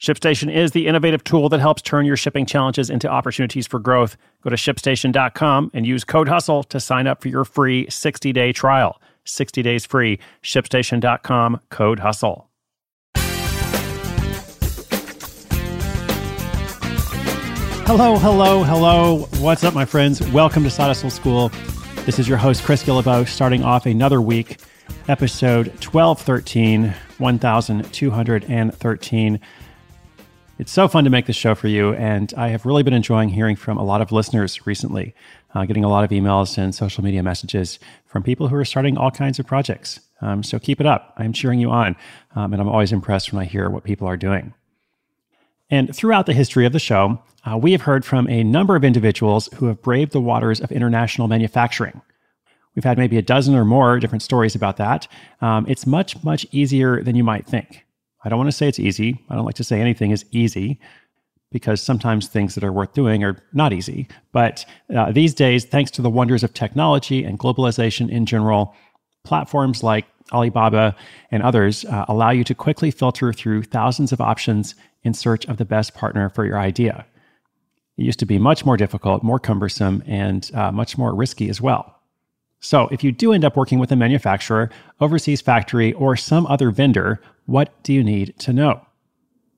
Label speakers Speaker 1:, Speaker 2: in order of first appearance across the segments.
Speaker 1: ShipStation is the innovative tool that helps turn your shipping challenges into opportunities for growth. Go to shipstation.com and use code HUSTLE to sign up for your free 60 day trial. 60 days free. ShipStation.com, code HUSTLE. Hello, hello, hello. What's up, my friends? Welcome to Side Hustle School. This is your host, Chris Guillebeau, starting off another week, episode 1213, 1213. It's so fun to make this show for you, and I have really been enjoying hearing from a lot of listeners recently, uh, getting a lot of emails and social media messages from people who are starting all kinds of projects. Um, so keep it up. I'm cheering you on, um, and I'm always impressed when I hear what people are doing. And throughout the history of the show, uh, we have heard from a number of individuals who have braved the waters of international manufacturing. We've had maybe a dozen or more different stories about that. Um, it's much, much easier than you might think. I don't want to say it's easy. I don't like to say anything is easy because sometimes things that are worth doing are not easy. But uh, these days, thanks to the wonders of technology and globalization in general, platforms like Alibaba and others uh, allow you to quickly filter through thousands of options in search of the best partner for your idea. It used to be much more difficult, more cumbersome, and uh, much more risky as well. So, if you do end up working with a manufacturer, overseas factory, or some other vendor, what do you need to know?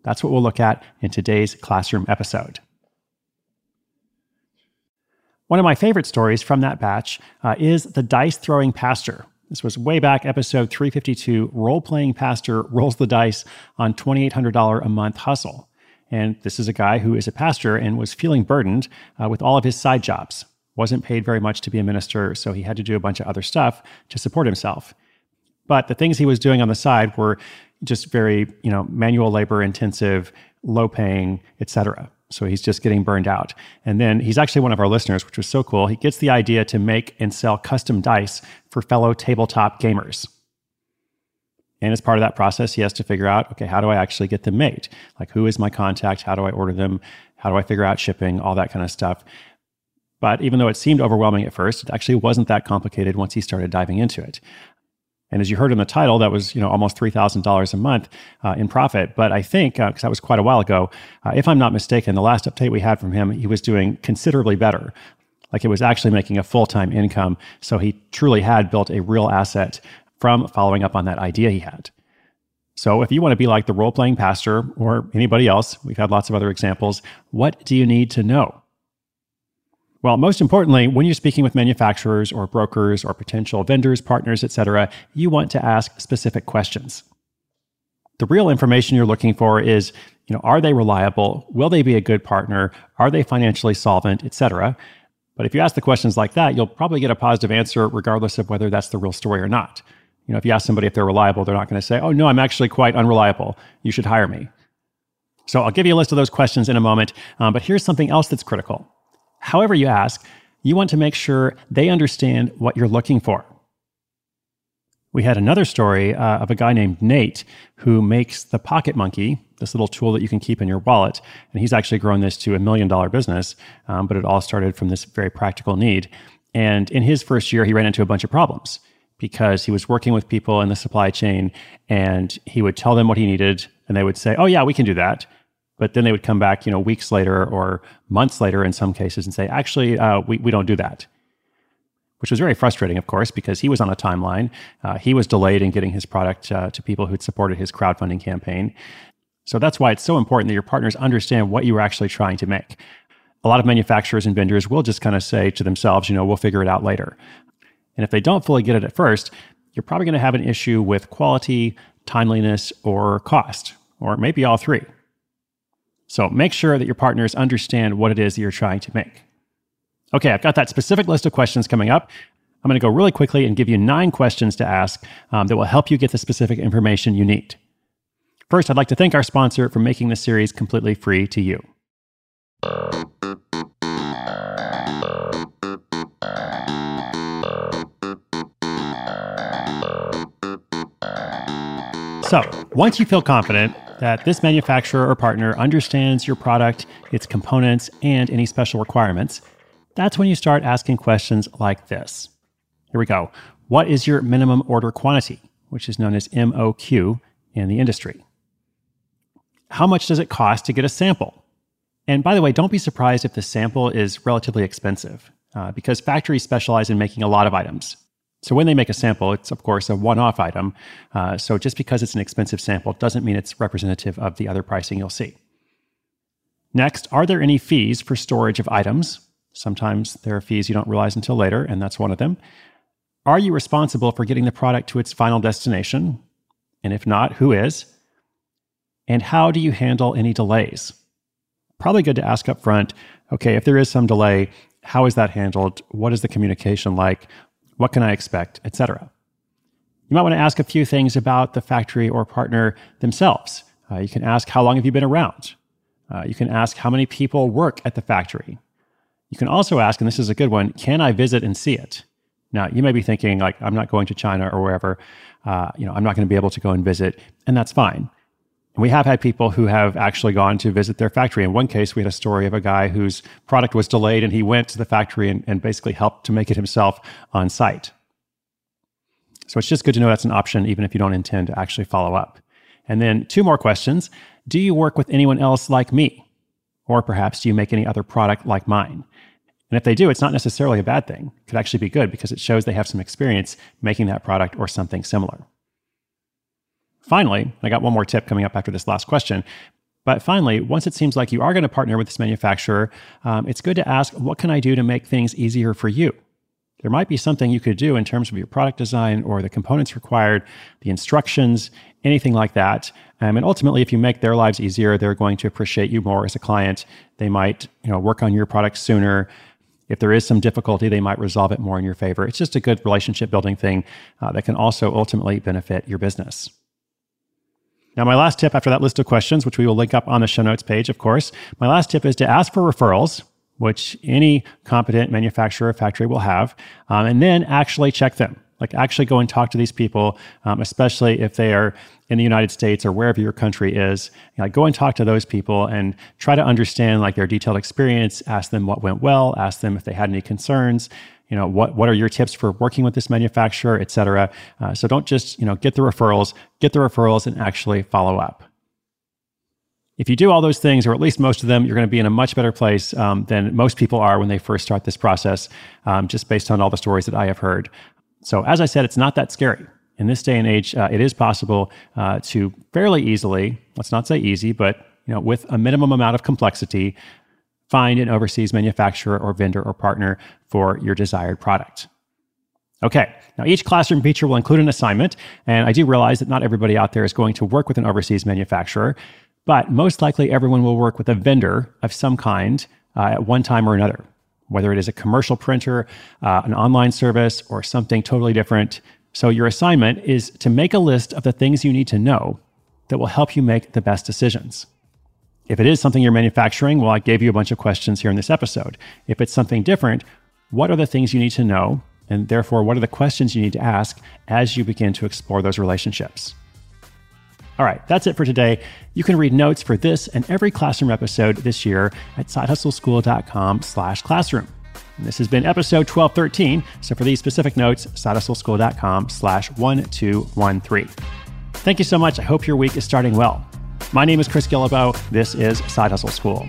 Speaker 1: That's what we'll look at in today's classroom episode. One of my favorite stories from that batch uh, is the dice throwing pastor. This was way back, episode 352 Role playing pastor rolls the dice on $2,800 a month hustle. And this is a guy who is a pastor and was feeling burdened uh, with all of his side jobs wasn't paid very much to be a minister, so he had to do a bunch of other stuff to support himself. But the things he was doing on the side were just very, you know, manual labor intensive, low paying, etc. So he's just getting burned out. And then he's actually one of our listeners, which was so cool. He gets the idea to make and sell custom dice for fellow tabletop gamers. And as part of that process, he has to figure out, okay, how do I actually get them made? Like, who is my contact? How do I order them? How do I figure out shipping? All that kind of stuff. But even though it seemed overwhelming at first, it actually wasn't that complicated once he started diving into it. And as you heard in the title, that was you know almost three thousand dollars a month uh, in profit. But I think because uh, that was quite a while ago, uh, if I'm not mistaken, the last update we had from him, he was doing considerably better. Like it was actually making a full time income. So he truly had built a real asset from following up on that idea he had. So if you want to be like the role playing pastor or anybody else, we've had lots of other examples. What do you need to know? Well, most importantly, when you're speaking with manufacturers or brokers or potential vendors, partners, etc., you want to ask specific questions. The real information you're looking for is, you know, are they reliable? Will they be a good partner? Are they financially solvent, etc.? But if you ask the questions like that, you'll probably get a positive answer regardless of whether that's the real story or not. You know, if you ask somebody if they're reliable, they're not going to say, "Oh, no, I'm actually quite unreliable. You should hire me." So I'll give you a list of those questions in a moment. Um, but here's something else that's critical. However, you ask, you want to make sure they understand what you're looking for. We had another story uh, of a guy named Nate who makes the Pocket Monkey, this little tool that you can keep in your wallet. And he's actually grown this to a million dollar business, um, but it all started from this very practical need. And in his first year, he ran into a bunch of problems because he was working with people in the supply chain and he would tell them what he needed and they would say, Oh, yeah, we can do that but then they would come back, you know, weeks later or months later in some cases and say, actually, uh, we, we don't do that. Which was very frustrating, of course, because he was on a timeline. Uh, he was delayed in getting his product uh, to people who'd supported his crowdfunding campaign. So that's why it's so important that your partners understand what you were actually trying to make. A lot of manufacturers and vendors will just kind of say to themselves, you know, we'll figure it out later. And if they don't fully get it at first, you're probably going to have an issue with quality, timeliness, or cost, or maybe all three. So make sure that your partners understand what it is that you're trying to make. Okay, I've got that specific list of questions coming up. I'm going to go really quickly and give you nine questions to ask um, that will help you get the specific information you need. First, I'd like to thank our sponsor for making this series completely free to you. So, once you feel confident that this manufacturer or partner understands your product, its components, and any special requirements, that's when you start asking questions like this. Here we go. What is your minimum order quantity, which is known as MOQ in the industry? How much does it cost to get a sample? And by the way, don't be surprised if the sample is relatively expensive, uh, because factories specialize in making a lot of items. So when they make a sample, it's of course a one-off item. Uh, so just because it's an expensive sample doesn't mean it's representative of the other pricing you'll see. Next, are there any fees for storage of items? Sometimes there are fees you don't realize until later, and that's one of them. Are you responsible for getting the product to its final destination? And if not, who is? And how do you handle any delays? Probably good to ask up front okay, if there is some delay, how is that handled? What is the communication like? What can I expect, etc. You might want to ask a few things about the factory or partner themselves. Uh, you can ask, how long have you been around? Uh, you can ask, how many people work at the factory? You can also ask, and this is a good one, can I visit and see it? Now, you may be thinking, like, I'm not going to China or wherever, uh, you know, I'm not going to be able to go and visit, and that's fine. We have had people who have actually gone to visit their factory. In one case, we had a story of a guy whose product was delayed, and he went to the factory and, and basically helped to make it himself on site. So it's just good to know that's an option, even if you don't intend to actually follow up. And then two more questions. Do you work with anyone else like me? Or perhaps do you make any other product like mine? And if they do, it's not necessarily a bad thing. It could actually be good because it shows they have some experience making that product or something similar. Finally, I got one more tip coming up after this last question. But finally, once it seems like you are going to partner with this manufacturer, um, it's good to ask, what can I do to make things easier for you? There might be something you could do in terms of your product design or the components required, the instructions, anything like that. Um, and ultimately, if you make their lives easier, they're going to appreciate you more as a client. They might, you know, work on your product sooner. If there is some difficulty, they might resolve it more in your favor. It's just a good relationship building thing uh, that can also ultimately benefit your business. Now, my last tip after that list of questions, which we will link up on the show notes page, of course, my last tip is to ask for referrals, which any competent manufacturer or factory will have, um, and then actually check them. Like actually go and talk to these people, um, especially if they are in the United States or wherever your country is. You know, go and talk to those people and try to understand like their detailed experience. Ask them what went well. Ask them if they had any concerns. You know what what are your tips for working with this manufacturer, et cetera. Uh, so don't just you know get the referrals, get the referrals, and actually follow up. If you do all those things, or at least most of them, you're going to be in a much better place um, than most people are when they first start this process, um, just based on all the stories that I have heard. So, as I said, it's not that scary. In this day and age, uh, it is possible uh, to fairly easily, let's not say easy, but you know, with a minimum amount of complexity, find an overseas manufacturer or vendor or partner for your desired product. Okay, now each classroom feature will include an assignment, and I do realize that not everybody out there is going to work with an overseas manufacturer, but most likely everyone will work with a vendor of some kind uh, at one time or another whether it is a commercial printer, uh, an online service, or something totally different. So, your assignment is to make a list of the things you need to know that will help you make the best decisions. If it is something you're manufacturing, well, I gave you a bunch of questions here in this episode. If it's something different, what are the things you need to know? And therefore, what are the questions you need to ask as you begin to explore those relationships? All right, that's it for today. You can read notes for this and every classroom episode this year at sidehustleschool.com slash classroom. This has been episode 1213. So for these specific notes, sidehustleschool.com slash 1213. Thank you so much. I hope your week is starting well. My name is Chris Guillebeau. This is Side Hustle School.